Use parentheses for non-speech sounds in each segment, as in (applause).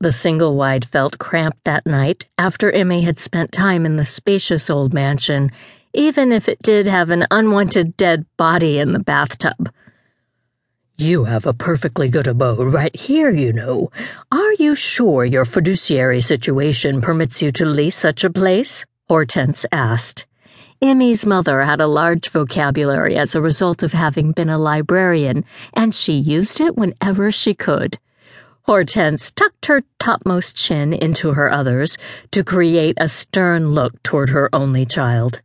The single wide felt cramped that night after Immy had spent time in the spacious old mansion, even if it did have an unwanted dead body in the bathtub. You have a perfectly good abode right here, you know. Are you sure your fiduciary situation permits you to lease such a place? Hortense asked. Immy's mother had a large vocabulary as a result of having been a librarian, and she used it whenever she could. Hortense tucked her topmost chin into her others to create a stern look toward her only child.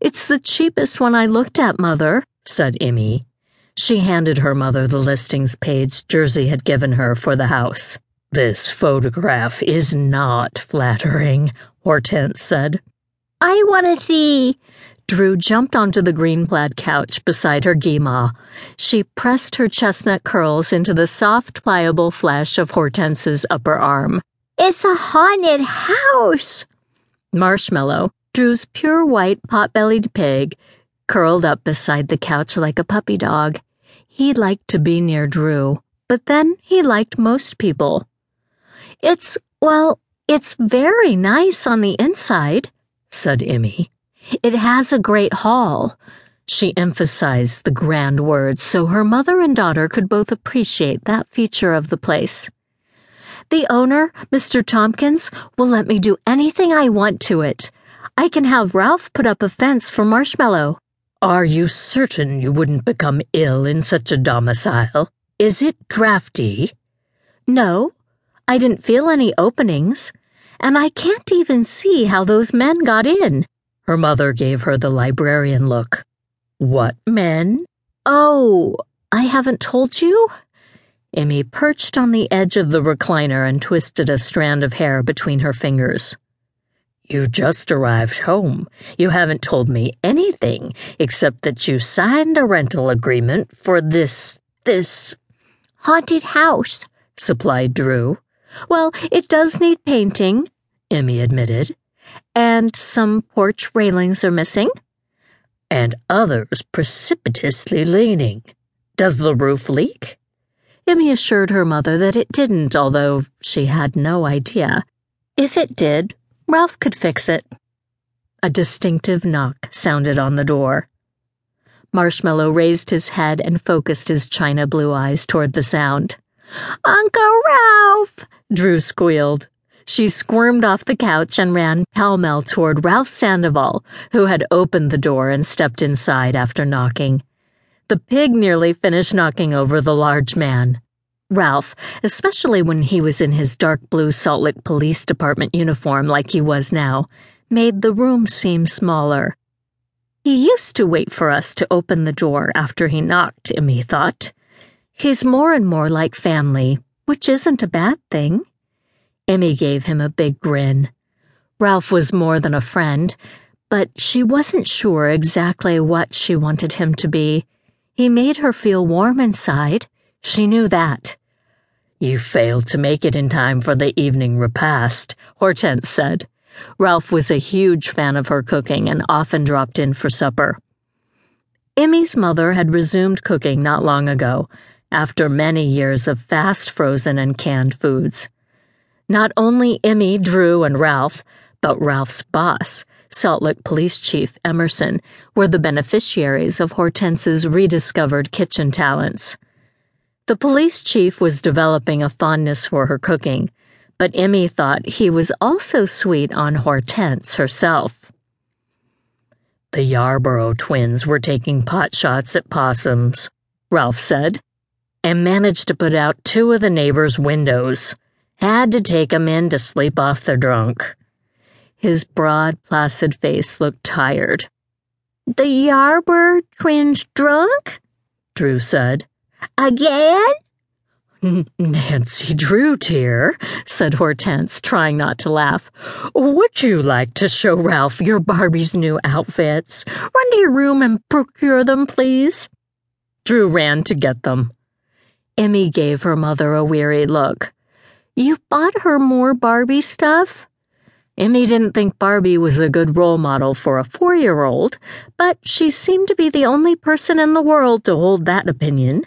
It's the cheapest one I looked at, Mother, said Immy. She handed her mother the listings page Jersey had given her for the house. This photograph is not flattering, Hortense said. I want to see. Drew jumped onto the green plaid couch beside her Gima. She pressed her chestnut curls into the soft, pliable flesh of Hortense's upper arm. It's a haunted house. Marshmallow, Drew's pure white pot-bellied pig, curled up beside the couch like a puppy dog. He liked to be near Drew, but then he liked most people. It's, well, it's very nice on the inside, said Immy. It has a great hall. She emphasized the grand words so her mother and daughter could both appreciate that feature of the place. The owner, Mr. Tompkins, will let me do anything I want to it. I can have Ralph put up a fence for Marshmallow. Are you certain you wouldn't become ill in such a domicile? Is it drafty? No, I didn't feel any openings, and I can't even see how those men got in. Her mother gave her the librarian look. What men? Oh, I haven't told you? Immy perched on the edge of the recliner and twisted a strand of hair between her fingers. You just arrived home. You haven't told me anything except that you signed a rental agreement for this, this haunted house, supplied Drew. Well, it does need painting, Immy admitted. And some porch railings are missing. And others precipitously leaning. Does the roof leak? Immy assured her mother that it didn't, although she had no idea. If it did, Ralph could fix it. A distinctive knock sounded on the door. Marshmallow raised his head and focused his china blue eyes toward the sound. Uncle Ralph! Drew squealed. She squirmed off the couch and ran pell mell toward Ralph Sandoval, who had opened the door and stepped inside after knocking. The pig nearly finished knocking over the large man. Ralph, especially when he was in his dark blue Salt Lake Police Department uniform like he was now, made the room seem smaller. He used to wait for us to open the door after he knocked, Immy thought. He's more and more like family, which isn't a bad thing. Immy gave him a big grin. Ralph was more than a friend, but she wasn't sure exactly what she wanted him to be. He made her feel warm inside. She knew that. You failed to make it in time for the evening repast, Hortense said. Ralph was a huge fan of her cooking and often dropped in for supper. Immy's mother had resumed cooking not long ago, after many years of fast frozen and canned foods. Not only Immy, Drew, and Ralph, but Ralph's boss, Salt Lake Police Chief Emerson, were the beneficiaries of Hortense's rediscovered kitchen talents. The police chief was developing a fondness for her cooking, but Immy thought he was also sweet on Hortense herself. The Yarborough twins were taking pot shots at possums, Ralph said, and managed to put out two of the neighbors' windows. Had to take 'em in to sleep off the drunk. His broad, placid face looked tired. The Yarborough twins drunk? Drew said. Again? (laughs) Nancy Drew, dear, said Hortense, trying not to laugh. Would you like to show Ralph your Barbie's new outfits? Run to your room and procure them, please. Drew ran to get them. Immy gave her mother a weary look. You bought her more Barbie stuff? Immy didn't think Barbie was a good role model for a four year old, but she seemed to be the only person in the world to hold that opinion.